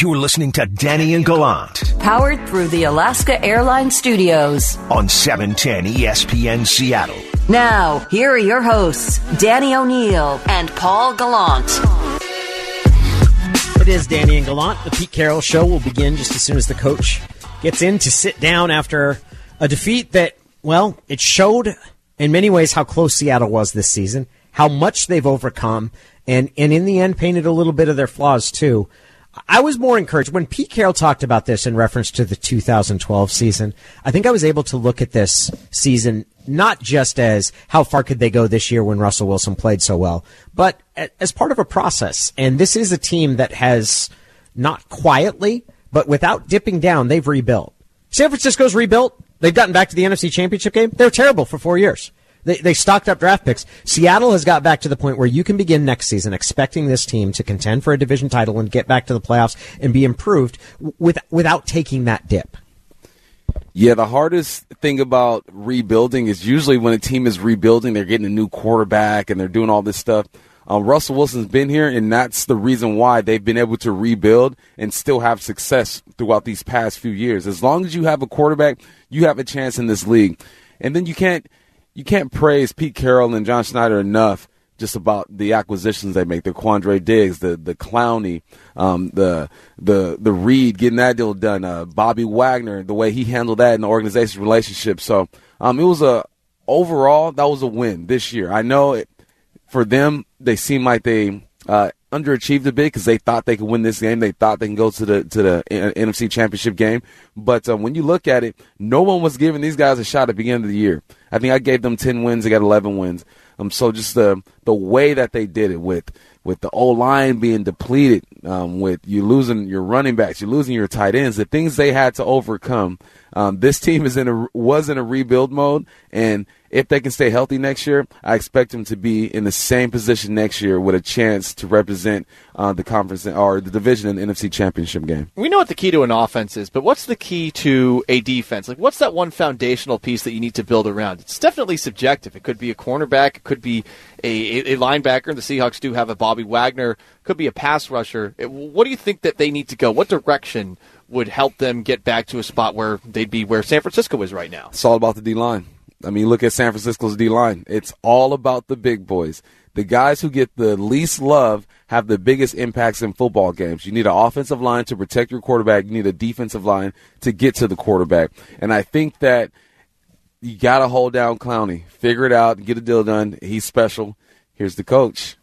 You're listening to Danny and Gallant Powered through the Alaska Airlines Studios. on 710 ESPN Seattle. Now, here are your hosts, Danny O'Neill and Paul Gallant. It is Danny and Gallant. The Pete Carroll show will begin just as soon as the coach gets in to sit down after a defeat that, well, it showed in many ways how close Seattle was this season, how much they've overcome, and, and in the end painted a little bit of their flaws too. I was more encouraged when Pete Carroll talked about this in reference to the 2012 season. I think I was able to look at this season not just as how far could they go this year when Russell Wilson played so well, but as part of a process. And this is a team that has not quietly, but without dipping down, they've rebuilt. San Francisco's rebuilt. They've gotten back to the NFC Championship game. They were terrible for four years. They, they stocked up draft picks. Seattle has got back to the point where you can begin next season expecting this team to contend for a division title and get back to the playoffs and be improved with, without taking that dip. Yeah, the hardest thing about rebuilding is usually when a team is rebuilding, they're getting a new quarterback and they're doing all this stuff. Um, Russell Wilson's been here, and that's the reason why they've been able to rebuild and still have success throughout these past few years. As long as you have a quarterback, you have a chance in this league. And then you can't you can't praise Pete Carroll and John Schneider enough just about the acquisitions they make. The Quandre Diggs, the the Clowney, um, the the the Reed getting that deal done. Uh, Bobby Wagner, the way he handled that in the organization relationship. So um, it was a overall that was a win this year. I know it, for them they seem like they uh, underachieved a bit because they thought they could win this game. They thought they can go to the to the NFC Championship game. But uh, when you look at it, no one was giving these guys a shot at the beginning of the year. I think I gave them ten wins. They got eleven wins. Um, so just the the way that they did it with with the O line being depleted, um, with you losing your running backs, you're losing your tight ends, the things they had to overcome. Um, this team is in a was in a rebuild mode, and if they can stay healthy next year, I expect them to be in the same position next year with a chance to represent uh, the conference or the division in the NFC Championship game. We know what the key to an offense is, but what's the key to a defense? Like, what's that one foundational piece that you need to build around? It's definitely subjective. It could be a cornerback, it could be a, a linebacker. The Seahawks do have a Bobby Wagner, could be a pass rusher. What do you think that they need to go? What direction would help them get back to a spot where they'd be where San Francisco is right now? It's all about the D line. I mean, look at San Francisco's D line. It's all about the big boys. The guys who get the least love have the biggest impacts in football games. You need an offensive line to protect your quarterback. You need a defensive line to get to the quarterback. And I think that you got to hold down Clowney. Figure it out get a deal done. He's special. Here's the coach.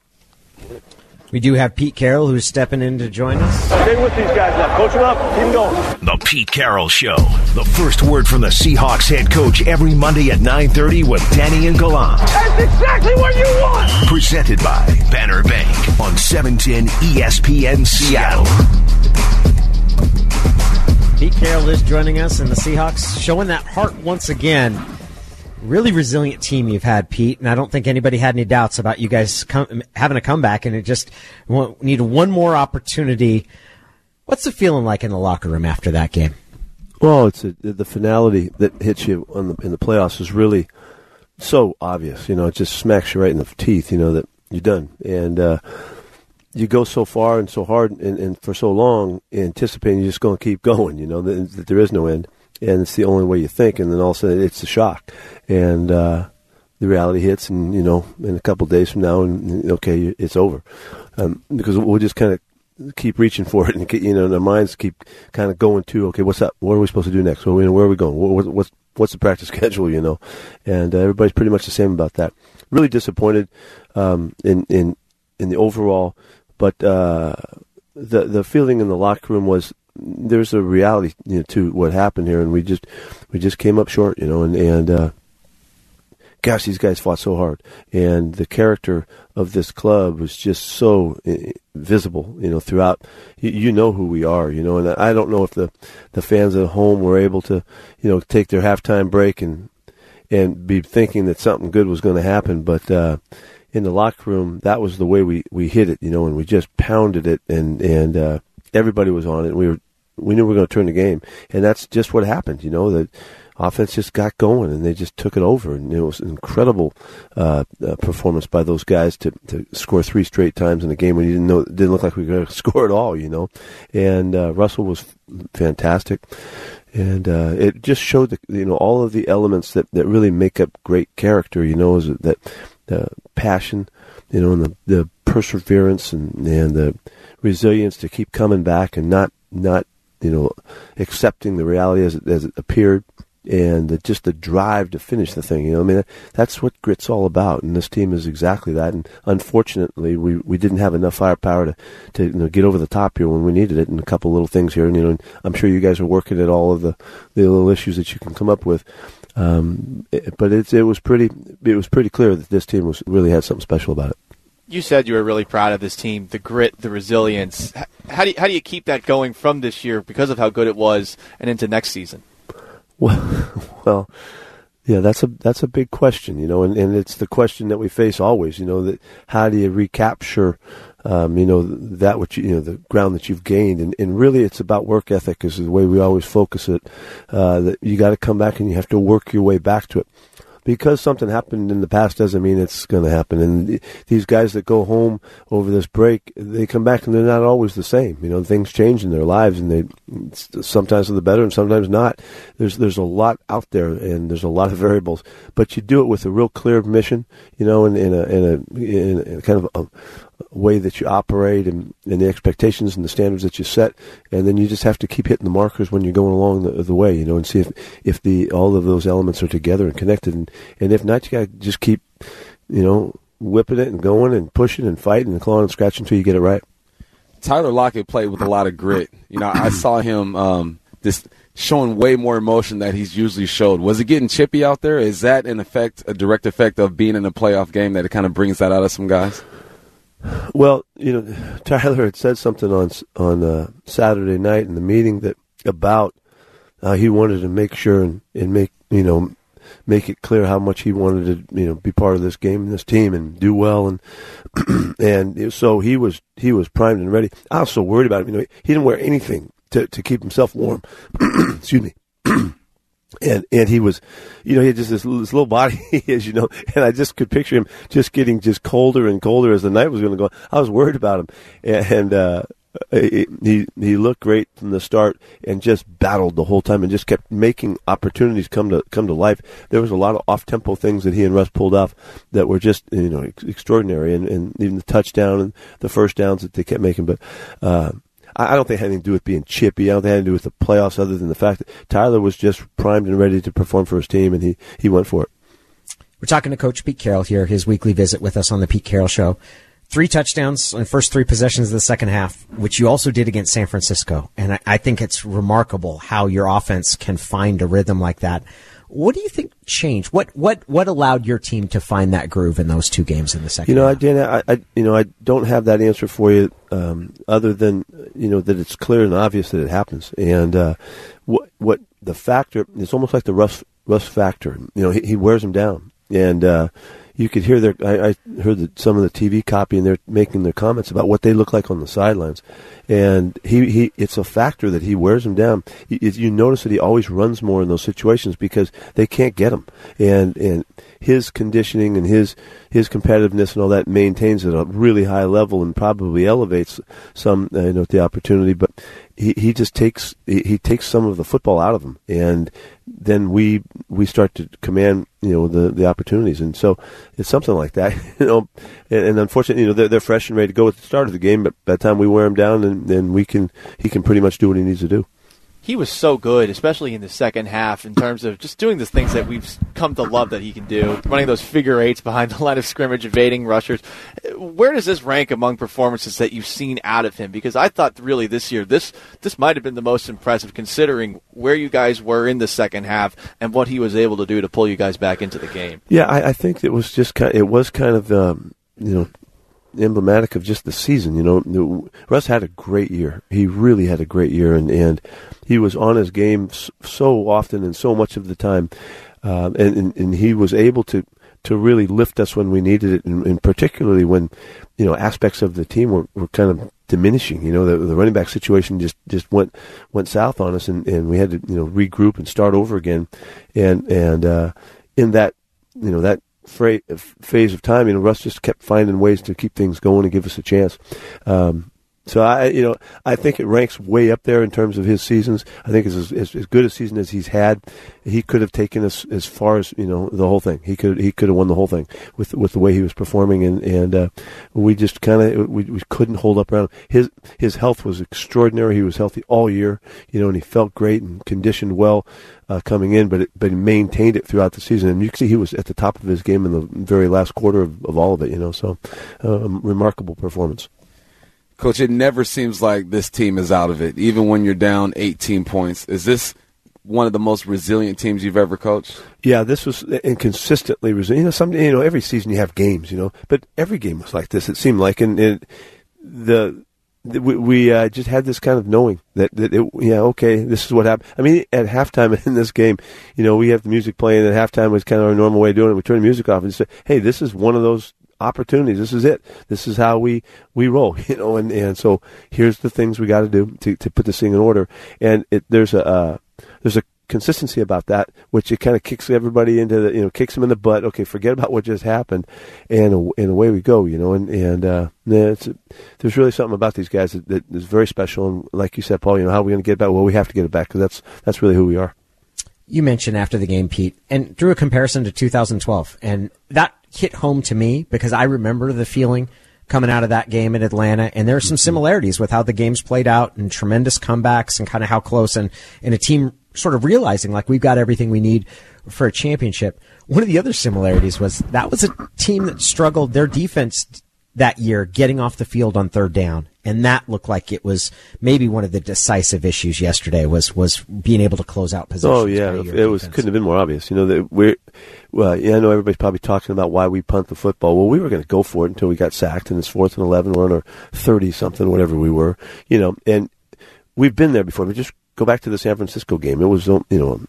We do have Pete Carroll who's stepping in to join us. Stay with these guys now. Coach them up. Keep them going. The Pete Carroll Show. The first word from the Seahawks head coach every Monday at 9.30 with Danny and Gallant. That's exactly what you want. Presented by Banner Bank on E 710 ESPN Seattle. Pete Carroll is joining us, and the Seahawks showing that heart once again. Really resilient team you've had, Pete, and I don't think anybody had any doubts about you guys having a comeback, and it just need one more opportunity. What's the feeling like in the locker room after that game? Well, it's a, the finality that hits you the, in the playoffs is really so obvious. You know, it just smacks you right in the teeth. You know that you're done, and uh, you go so far and so hard and, and for so long, anticipating you're just going to keep going. You know that, that there is no end, and it's the only way you think. And then all of a sudden, it's a shock, and uh, the reality hits. And you know, in a couple days from now, and okay, it's over, um, because we'll just kind of keep reaching for it, and you know, and our minds keep kind of going to, okay, what's up? What are we supposed to do next? Well, you know, where are we going? What- what's what's the practice schedule? You know, and uh, everybody's pretty much the same about that. Really disappointed um, in in in the overall, but uh, the the feeling in the locker room was there's a reality you know, to what happened here, and we just we just came up short, you know, and and. Uh, gosh, these guys fought so hard, and the character of this club was just so uh, visible, you know, throughout. You, you know who we are, you know, and I don't know if the the fans at home were able to, you know, take their halftime break and and be thinking that something good was going to happen, but. uh in the locker room, that was the way we, we hit it, you know, and we just pounded it, and and uh, everybody was on it. We were we knew we were going to turn the game, and that's just what happened, you know. the offense just got going and they just took it over. And it was an incredible uh, uh, performance by those guys to, to score three straight times in a game when you didn't know it didn't look like we were going to score at all, you know. And uh, Russell was fantastic. And uh, it just showed, the, you know, all of the elements that, that really make up great character. You know, is that the passion, you know, and the, the perseverance and, and the resilience to keep coming back and not not you know accepting the reality as it, as it appeared and the, just the drive to finish the thing. You know, I mean, that's what grit's all about, and this team is exactly that. And unfortunately, we, we didn't have enough firepower to to you know, get over the top here when we needed it, and a couple little things here. And you know, I'm sure you guys are working at all of the the little issues that you can come up with. Um, it, but it's it was pretty it was pretty clear that this team was really had something special about it you said you were really proud of this team, the grit, the resilience. How do you, how do you keep that going from this year because of how good it was and into next season? Well, well, yeah, that's a that's a big question, you know, and, and it's the question that we face always, you know, that how do you recapture, um, you know, that which you, know the ground that you've gained, and, and really it's about work ethic is the way we always focus it. Uh, that you got to come back and you have to work your way back to it because something happened in the past doesn't mean it's going to happen. And these guys that go home over this break, they come back and they're not always the same. You know, things change in their lives, and they sometimes for the better and sometimes not. There's there's a lot out there, and there's a lot of variables. But you do it with a real clear mission, you know, in, in a in a, in a kind of a, way that you operate and, and the expectations and the standards that you set, and then you just have to keep hitting the markers when you're going along the, the way, you know, and see if if the all of those elements are together and connected, and, and if not, you got to just keep, you know, whipping it and going and pushing and fighting and clawing and scratching until you get it right. Tyler Lockett played with a lot of grit. You know, I saw him um, just showing way more emotion that he's usually showed. Was it getting chippy out there? Is that an effect, a direct effect of being in a playoff game that it kind of brings that out of some guys? Well, you know, Tyler had said something on on uh, Saturday night in the meeting that about uh, he wanted to make sure and, and make you know make it clear how much he wanted to you know be part of this game and this team and do well and and so he was he was primed and ready. I was so worried about him. You know, he didn't wear anything to to keep himself warm. Excuse me. And and he was, you know, he had just this, this little body, as you know, and I just could picture him just getting just colder and colder as the night was going to go. I was worried about him, and uh, he he looked great from the start and just battled the whole time and just kept making opportunities come to come to life. There was a lot of off tempo things that he and Russ pulled off that were just you know extraordinary, and, and even the touchdown and the first downs that they kept making, but. Uh, I don't think it had anything to do with being chippy. I don't think it had anything to do with the playoffs, other than the fact that Tyler was just primed and ready to perform for his team, and he, he went for it. We're talking to Coach Pete Carroll here, his weekly visit with us on the Pete Carroll Show. Three touchdowns in the first three possessions of the second half, which you also did against San Francisco. And I, I think it's remarkable how your offense can find a rhythm like that what do you think changed? What what what allowed your team to find that groove in those two games in the second? You know, half? I, Dana, I, I you know I don't have that answer for you, um, other than you know that it's clear and obvious that it happens. And uh, what what the factor? It's almost like the Russ Russ factor. You know, he, he wears them down, and uh, you could hear their. I, I heard the, some of the TV copy, and they're making their comments about what they look like on the sidelines. And he, he it's a factor that he wears them down. You, you notice that he always runs more in those situations because they can't get him, and and his conditioning and his his competitiveness and all that maintains at a really high level and probably elevates some uh, you know the opportunity. But he, he just takes he, he takes some of the football out of them, and then we we start to command you know the the opportunities, and so it's something like that, you know. And, and unfortunately, you know they're, they're fresh and ready to go at the start of the game, but by the time we wear him down, then then we can he can pretty much do what he needs to do he was so good, especially in the second half, in terms of just doing the things that we've come to love that he can do, running those figure eights behind the line of scrimmage, evading rushers. Where does this rank among performances that you've seen out of him? Because I thought really this year this this might have been the most impressive, considering where you guys were in the second half and what he was able to do to pull you guys back into the game. Yeah, I, I think it was just kind. Of, it was kind of um, you know emblematic of just the season. You know, Russ had a great year. He really had a great year, and and he was on his game so often and so much of the time, um, and, and and he was able to to really lift us when we needed it, and, and particularly when you know aspects of the team were, were kind of diminishing. You know, the, the running back situation just, just went went south on us, and, and we had to you know regroup and start over again. And and uh, in that you know that phase of time, you know, Russ just kept finding ways to keep things going and give us a chance. Um, so I, you know, I think it ranks way up there in terms of his seasons. I think it's as, as, good a season as he's had. He could have taken us as far as you know the whole thing. He could he could have won the whole thing with with the way he was performing, and and uh, we just kind of we, we couldn't hold up around him. his his health was extraordinary. He was healthy all year, you know, and he felt great and conditioned well uh, coming in, but it, but he maintained it throughout the season. And you can see he was at the top of his game in the very last quarter of, of all of it. You know, so um, remarkable performance. Coach, it never seems like this team is out of it, even when you're down 18 points. Is this one of the most resilient teams you've ever coached? Yeah, this was inconsistently resilient. You know, some you know every season you have games, you know, but every game was like this. It seemed like, and the we, we uh, just had this kind of knowing that, that it, yeah, okay, this is what happened. I mean, at halftime in this game, you know, we have the music playing. At halftime was kind of our normal way of doing it. We turn the music off and say, hey, this is one of those opportunities. This is it. This is how we, we roll, you know, and, and so here's the things we got to do to, to put this thing in order. And it, there's a, uh, there's a consistency about that, which it kind of kicks everybody into the, you know, kicks them in the butt. Okay, forget about what just happened, and and away we go. You know, and and uh, it's there's really something about these guys that, that is very special. And like you said, Paul, you know, how are we going to get it back? Well, we have to get it back because that's that's really who we are. You mentioned after the game, Pete, and drew a comparison to 2012, and that hit home to me because I remember the feeling coming out of that game in Atlanta. And there are some mm-hmm. similarities with how the games played out and tremendous comebacks and kind of how close and, and a team sort of realizing like we've got everything we need for a championship. One of the other similarities was that was a team that struggled their defense that year getting off the field on third down. And that looked like it was maybe one of the decisive issues yesterday was, was being able to close out positions. Oh yeah, it was couldn't have been more obvious. You know that we're, well, yeah, I know everybody's probably talking about why we punt the football. Well, we were going to go for it until we got sacked, and it's fourth and eleven. We're on our thirty something, whatever we were. You know, and we've been there before. We just go back to the San Francisco game. It was, you know,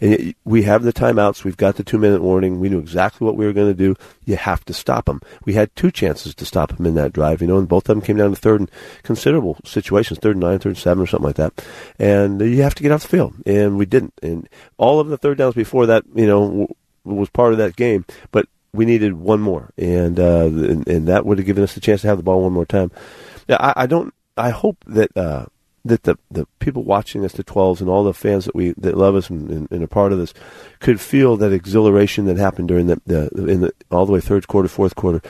and we have the timeouts. We've got the two minute warning. We knew exactly what we were going to do. You have to stop them. We had two chances to stop them in that drive, you know, and both of them came down to third and considerable situations, third and nine, third and seven, or something like that. And you have to get off the field, and we didn't. And all of the third downs before that, you know, was part of that game, but we needed one more, and uh, and, and that would have given us the chance to have the ball one more time. Yeah, I, I don't. I hope that. Uh, that the the people watching us, the 12s, and all the fans that we that love us and, and, and are part of this, could feel that exhilaration that happened during the, the in the all the way third quarter, fourth quarter.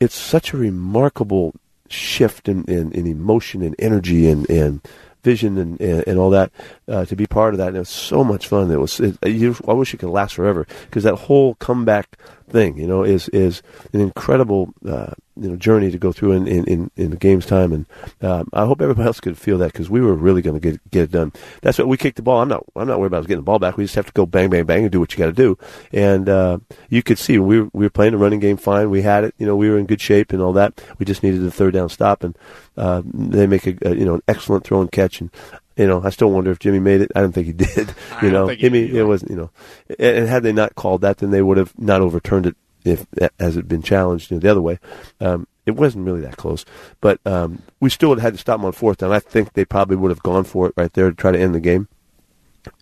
It's such a remarkable shift in, in, in emotion and energy and, and vision and, and, and all that uh, to be part of that. And it was so much fun. It was. It, I wish it could last forever because that whole comeback thing, you know, is is an incredible uh, you know journey to go through in in, in, in the game's time. And uh, I hope everybody else could feel that because we were really going to get get it done. That's what we kicked the ball. I'm not I'm not worried about getting the ball back. We just have to go bang bang bang and do what you got to do. And uh, you could see we were, we were playing the running game fine. We had it. You know, we were in good shape and all that. We just needed the third down stop, and uh, they make a, a you know an excellent throw and catch. And you know, I still wonder if Jimmy made it. I don't think he did. You know, I mean, it wasn't. You know, and had they not called that, then they would have not overturned it if as it had been challenged you know, the other way. Um, it wasn't really that close, but um, we still would have had to stop them on fourth down. I think they probably would have gone for it right there to try to end the game.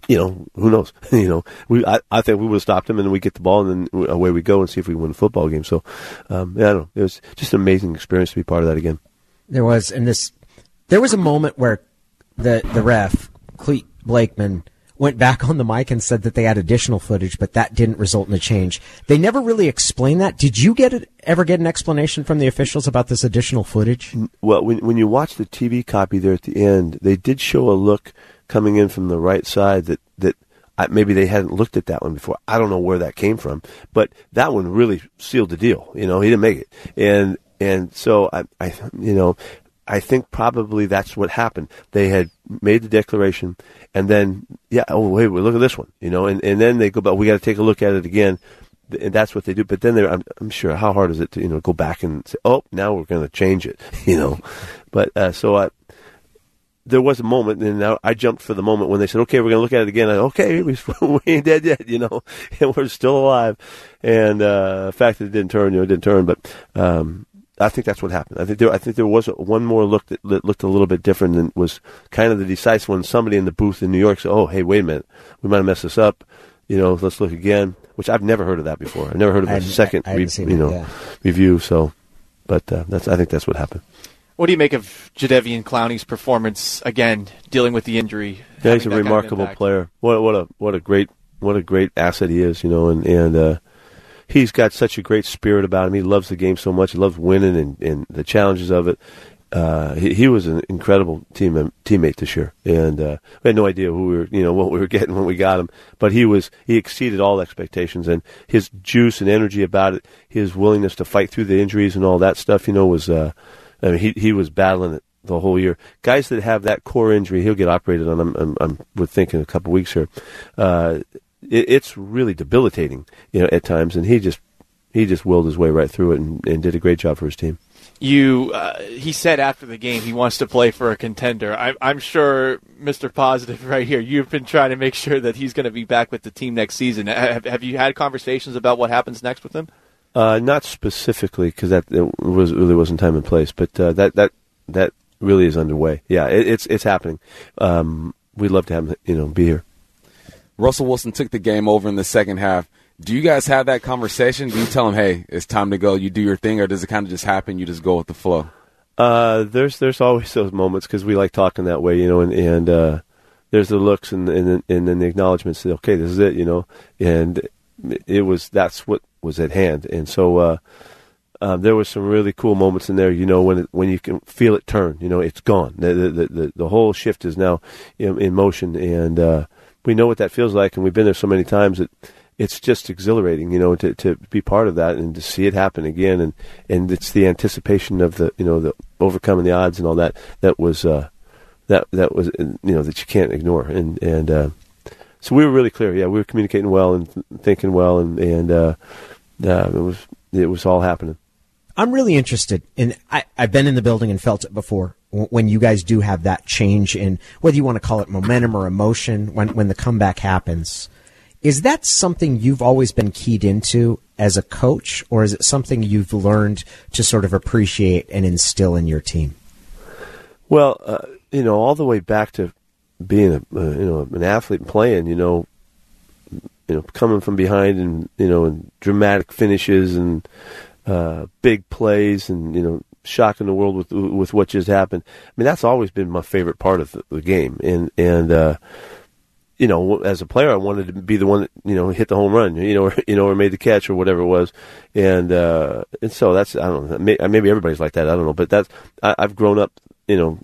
You know, who knows? you know, we I, I think we would have stopped them, and then we get the ball, and then away we go, and see if we win the football game. So, um, yeah, I don't know. It was just an amazing experience to be part of that again. There was, and this, there was a moment where the the ref Clete Blakeman went back on the mic and said that they had additional footage, but that didn't result in a change. They never really explained that. Did you get it, ever get an explanation from the officials about this additional footage? Well, when when you watch the TV copy there at the end, they did show a look coming in from the right side that that uh, maybe they hadn't looked at that one before. I don't know where that came from, but that one really sealed the deal. You know, he didn't make it, and and so I, I you know, I think probably that's what happened. They had made the declaration, and then, yeah, oh wait, look at this one, you know, and, and then they go, but we got to take a look at it again, and that's what they do. But then they're, I'm, I'm sure, how hard is it to you know go back and say, oh, now we're going to change it, you know? But uh, so I, there was a moment, and I, jumped for the moment when they said, "Okay, we're going to look at it again." I, okay, we, we ain't dead yet, you know, and we're still alive. And uh, the fact that it didn't turn, you know, it didn't turn, but um, I think that's what happened. I think there, I think there was one more look that, that looked a little bit different and was kind of the decisive one. Somebody in the booth in New York said, "Oh, hey, wait a minute, we might have messed this up. You know, let's look again." Which I've never heard of that before. I've never heard of a second, I hadn't re- you it, know, yeah. review. So, but uh, that's I think that's what happened. What do you make of Jadeveon Clowney's performance again, dealing with the injury? Yeah, he's a that kind of remarkable player. What what a what a great what a great asset he is, you know, and and uh, he's got such a great spirit about him. He loves the game so much. He loves winning and, and the challenges of it. Uh, he, he was an incredible team teammate this year, and uh, we had no idea who we were, you know, what we were getting when we got him. But he was he exceeded all expectations, and his juice and energy about it, his willingness to fight through the injuries and all that stuff, you know, was. Uh, I mean, he he was battling it the whole year. Guys that have that core injury, he'll get operated on. I'm, I'm, I'm we're thinking a couple weeks here. Uh, it, it's really debilitating, you know, at times, and he just he just willed his way right through it and, and did a great job for his team. You, uh, he said after the game he wants to play for a contender. I, I'm sure, Mr. Positive, right here, you've been trying to make sure that he's going to be back with the team next season. Have, have you had conversations about what happens next with him? Uh, not specifically because that was really wasn't time and place, but uh, that that that really is underway. Yeah, it, it's it's happening. Um, we'd love to have him, you know, be here. Russell Wilson took the game over in the second half. Do you guys have that conversation? Do you tell him, "Hey, it's time to go. You do your thing," or does it kind of just happen? You just go with the flow. Uh, there's there's always those moments because we like talking that way, you know, and and uh, there's the looks and and and then the acknowledgments that okay, this is it, you know, and it was that's what was at hand, and so uh, um, there was some really cool moments in there, you know, when it, when you can feel it turn, you know, it's gone, the the the, the whole shift is now in, in motion, and uh, we know what that feels like, and we've been there so many times that it's just exhilarating, you know, to, to be part of that and to see it happen again, and, and it's the anticipation of the, you know, the overcoming the odds and all that that was, uh, that that was, you know, that you can't ignore, and and uh, so we were really clear, yeah, we were communicating well and th- thinking well, and and uh, uh, it was it was all happening. I'm really interested in. I, I've been in the building and felt it before. When you guys do have that change in whether you want to call it momentum or emotion, when when the comeback happens, is that something you've always been keyed into as a coach, or is it something you've learned to sort of appreciate and instill in your team? Well, uh, you know, all the way back to being a uh, you know an athlete playing, you know, you know, coming from behind and you know, and dramatic finishes and uh, big plays and you know, shocking the world with with what just happened. I mean, that's always been my favorite part of the, the game, and and uh, you know, as a player, I wanted to be the one that you know hit the home run, you know, or, you know, or made the catch or whatever it was, and uh, and so that's I don't know, maybe everybody's like that, I don't know, but that's I, I've grown up, you know,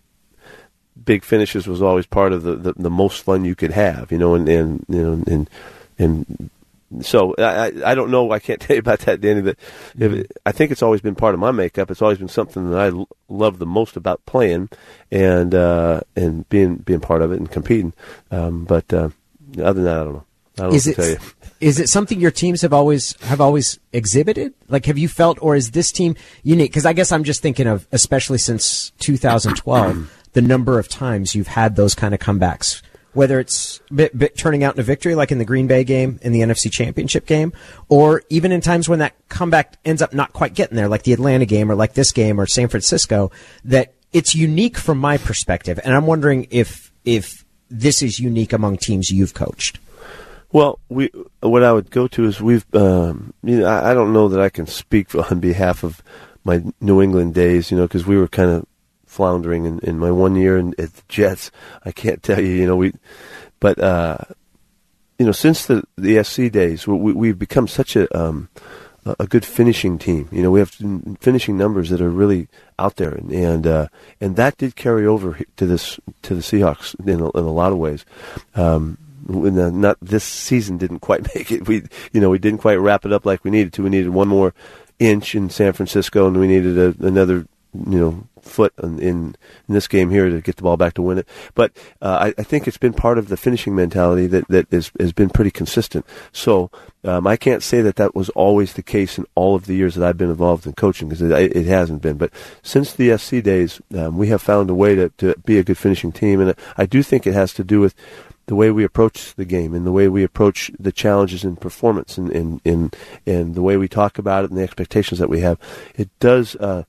big finishes was always part of the, the, the most fun you could have, you know, and, and you know, and and so I, I don't know. I can't tell you about that, Danny. But if, I think it's always been part of my makeup. It's always been something that I l- love the most about playing and uh, and being being part of it and competing. Um, but uh, other than that, I don't know. I don't Is what to tell you. is it something your teams have always have always exhibited? Like, have you felt, or is this team unique? Because I guess I'm just thinking of, especially since 2012, the number of times you've had those kind of comebacks. Whether it's bit, bit turning out in a victory, like in the Green Bay game, in the NFC Championship game, or even in times when that comeback ends up not quite getting there, like the Atlanta game, or like this game, or San Francisco, that it's unique from my perspective. And I'm wondering if if this is unique among teams you've coached. Well, we what I would go to is we've um, you know I, I don't know that I can speak on behalf of my New England days, you know, because we were kind of floundering in, in my one year in, at the Jets. I can't tell you, you know, we, but uh, you know, since the the SC days, we, we've become such a um, a good finishing team. You know, we have finishing numbers that are really out there, and and, uh, and that did carry over to this to the Seahawks in a, in a lot of ways. Um, uh, not this season didn't quite make it. We you know we didn't quite wrap it up like we needed to. We needed one more inch in San Francisco, and we needed a, another you know foot in, in, this game here to get the ball back to win it. But uh, I, I think it's been part of the finishing mentality that that is, has been pretty consistent. So um, I can't say that that was always the case in all of the years that I've been involved in coaching because it, it, hasn't been. But since the SC days, um, we have found a way to, to be a good finishing team, and I do think it has to do with the way we approach the game and the way we approach the challenges in performance and, and, and, and the way we talk about it and the expectations that we have. It does uh,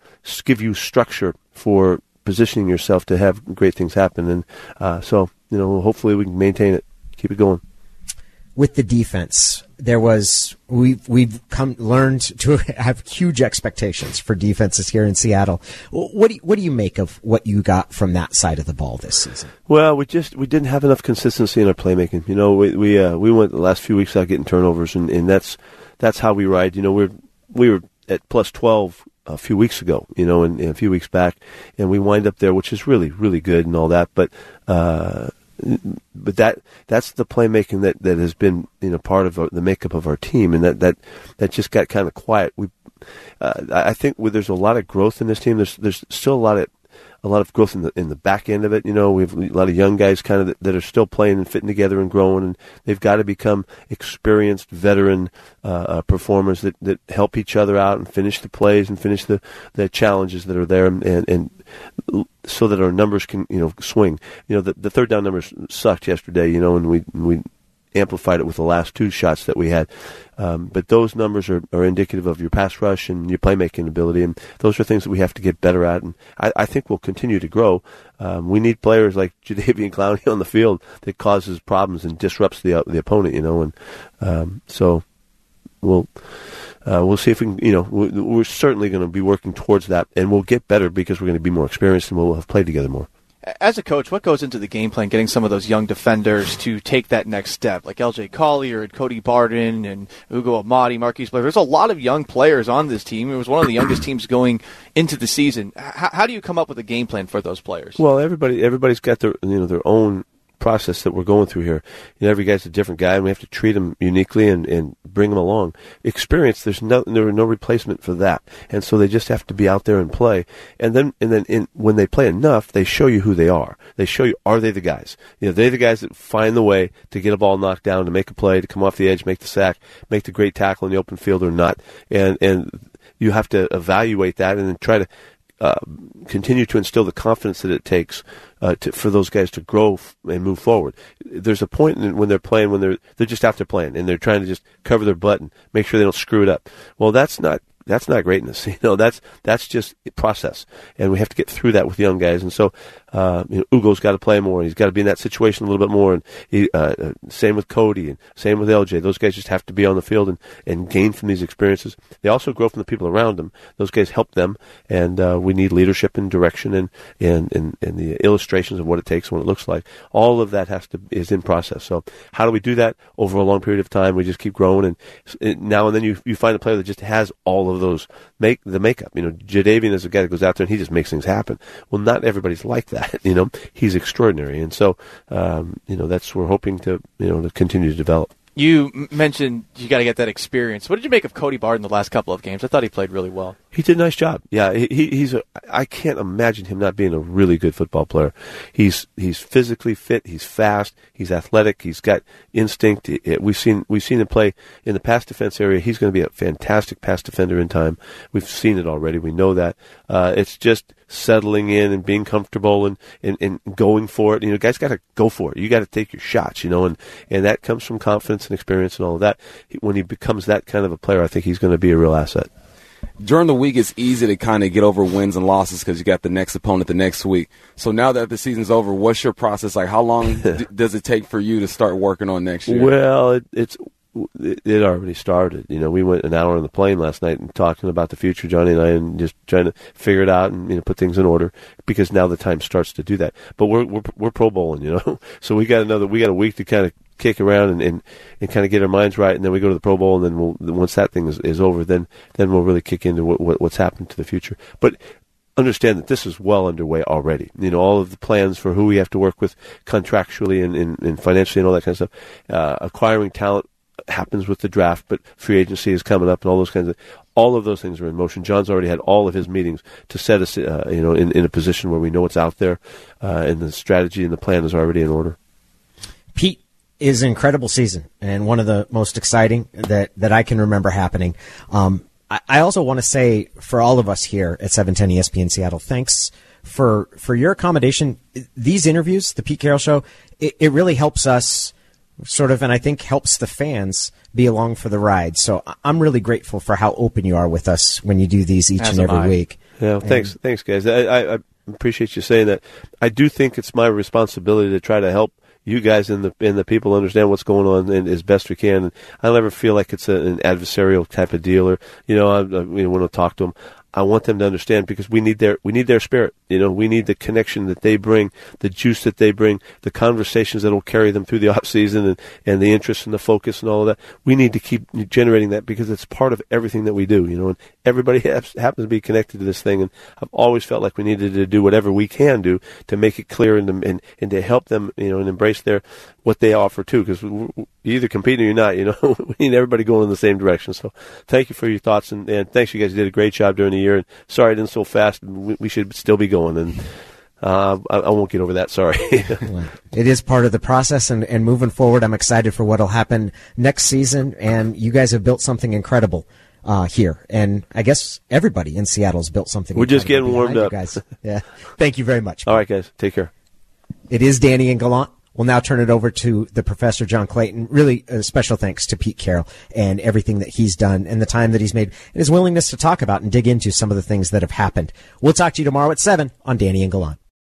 give you structure for positioning yourself to have great things happen. And uh, so, you know, hopefully we can maintain it, keep it going. With the defense, there was we've we've come learned to have huge expectations for defenses here in Seattle. What do you, what do you make of what you got from that side of the ball this season? Well, we just we didn't have enough consistency in our playmaking. You know, we we uh, we went the last few weeks out getting turnovers, and, and that's that's how we ride. You know, we're we were at plus twelve a few weeks ago, you know, and, and, a few weeks back, and we wind up there, which is really, really good and all that. But, uh, but that that's the playmaking that, that has been you know part of the makeup of our team, and that that that just got kind of quiet. We, uh, I think there's a lot of growth in this team. There's there's still a lot of a lot of growth in the in the back end of it. You know, we have a lot of young guys kind of that, that are still playing and fitting together and growing, and they've got to become experienced veteran uh, uh, performers that, that help each other out and finish the plays and finish the, the challenges that are there, and, and, and so that our numbers can you know swing. You know, the, the third down numbers sucked yesterday. You know, and we we amplified it with the last two shots that we had. Um, but those numbers are, are indicative of your pass rush and your playmaking ability, and those are things that we have to get better at. And I, I think we'll continue to grow. Um, we need players like Jadeveon Clowney on the field that causes problems and disrupts the uh, the opponent. You know, and um, so we'll. Uh, we'll see if we can, you know, we're certainly going to be working towards that, and we'll get better because we're going to be more experienced and we'll have played together more as a coach, what goes into the game plan getting some of those young defenders to take that next step, like LJ Collier and Cody Barton and Ugo Amadi, Marquise Blair? There's a lot of young players on this team. It was one of the youngest teams going into the season. How, how do you come up with a game plan for those players? Well, everybody everybody's got their you know their own process that we're going through here. You know, every guy's a different guy, and we have to treat them uniquely and, and bring them along. Experience, there's no there no replacement for that, and so they just have to be out there and play. And then and then in, when they play enough, they show you who they are. They show you are they the guys? You know, they're the guys that find the way to get a ball knocked down, to make a play, to come off the edge, make the sack, make the great tackle in the open field or not. And and you have to evaluate that and then try to uh, continue to instill the confidence that it takes uh, to, for those guys to grow f- and move forward. There's a point in, when they're playing when they're they're just there playing and they're trying to just cover their butt and make sure they don't screw it up. Well, that's not that's not greatness. You know, that's that's just process, and we have to get through that with young guys. And so, uh, you know, Ugo's got to play more. He's got to be in that situation a little bit more. And he, uh, uh same with Cody and same with LJ. Those guys just have to be on the field and, and gain from these experiences. They also grow from the people around them. Those guys help them, and uh, we need leadership and direction and, and and and the illustrations of what it takes and what it looks like. All of that has to is in process. So how do we do that over a long period of time? We just keep growing, and, and now and then you you find a player that just has all of those make the makeup. You know, Jadeveon is a guy that goes out there and he just makes things happen. Well, not everybody's like that. You know, he's extraordinary, and so um, you know that's we're hoping to you know to continue to develop. You mentioned you got to get that experience. What did you make of Cody Barton the last couple of games? I thought he played really well. He did a nice job. Yeah, he, he's a. I can't imagine him not being a really good football player. He's he's physically fit. He's fast. He's athletic. He's got instinct. We've seen we've seen him play in the pass defense area. He's going to be a fantastic pass defender in time. We've seen it already. We know that. Uh, it's just settling in and being comfortable and, and, and going for it. You know, guys got to go for it. You got to take your shots. You know, and and that comes from confidence and experience and all of that. When he becomes that kind of a player, I think he's going to be a real asset during the week it's easy to kind of get over wins and losses because you got the next opponent the next week. So now that the season's over, what's your process like? How long d- does it take for you to start working on next year? Well, it, it's it already started. You know, we went an hour on the plane last night and talking about the future, Johnny and I, and just trying to figure it out and you know put things in order because now the time starts to do that. But we're we're, we're pro bowling, you know, so we got another we got a week to kind of kick around and, and, and kind of get our minds right, and then we go to the Pro Bowl, and then we'll once that thing is, is over, then then we'll really kick into what, what, what's happened to the future. But understand that this is well underway already. You know, all of the plans for who we have to work with contractually and, and, and financially and all that kind of stuff. Uh, acquiring talent happens with the draft, but free agency is coming up and all those kinds of all of those things are in motion. John's already had all of his meetings to set us, uh, you know, in, in a position where we know what's out there, uh, and the strategy and the plan is already in order. Pete is an incredible season and one of the most exciting that, that I can remember happening. Um, I, I also want to say for all of us here at 710 ESPN Seattle, thanks for for your accommodation. These interviews, the Pete Carroll Show, it, it really helps us sort of, and I think helps the fans be along for the ride. So I'm really grateful for how open you are with us when you do these each As and every I. week. Yeah, thanks, thanks, guys. I, I, I appreciate you saying that. I do think it's my responsibility to try to help you guys and the and the people understand what's going on and as best we can. And I never feel like it's a, an adversarial type of deal, or you know, I, I you know, want to talk to them. I want them to understand because we need their we need their spirit. You know, we need the connection that they bring, the juice that they bring, the conversations that will carry them through the off season, and, and the interest and the focus and all of that. We need to keep generating that because it's part of everything that we do. You know, and everybody has, happens to be connected to this thing. And I've always felt like we needed to do whatever we can do to make it clear and to, and, and to help them. You know, and embrace their what they offer too. Because you either compete or you're not. You know, we need everybody going in the same direction. So thank you for your thoughts and, and thanks. You guys you did a great job during the year. And sorry I didn't so fast. We, we should still be going. And uh, I, I won't get over that. Sorry. It is part of the process, and, and moving forward, I'm excited for what'll happen next season. And you guys have built something incredible uh, here, and I guess everybody in Seattle's built something. We're just getting warmed up. guys. Yeah, thank you very much. all right, guys. Take care. It is Danny and Gallant. We'll now turn it over to the professor, John Clayton. Really, a special thanks to Pete Carroll and everything that he's done and the time that he's made and his willingness to talk about and dig into some of the things that have happened. We'll talk to you tomorrow at 7 on Danny and Gallant.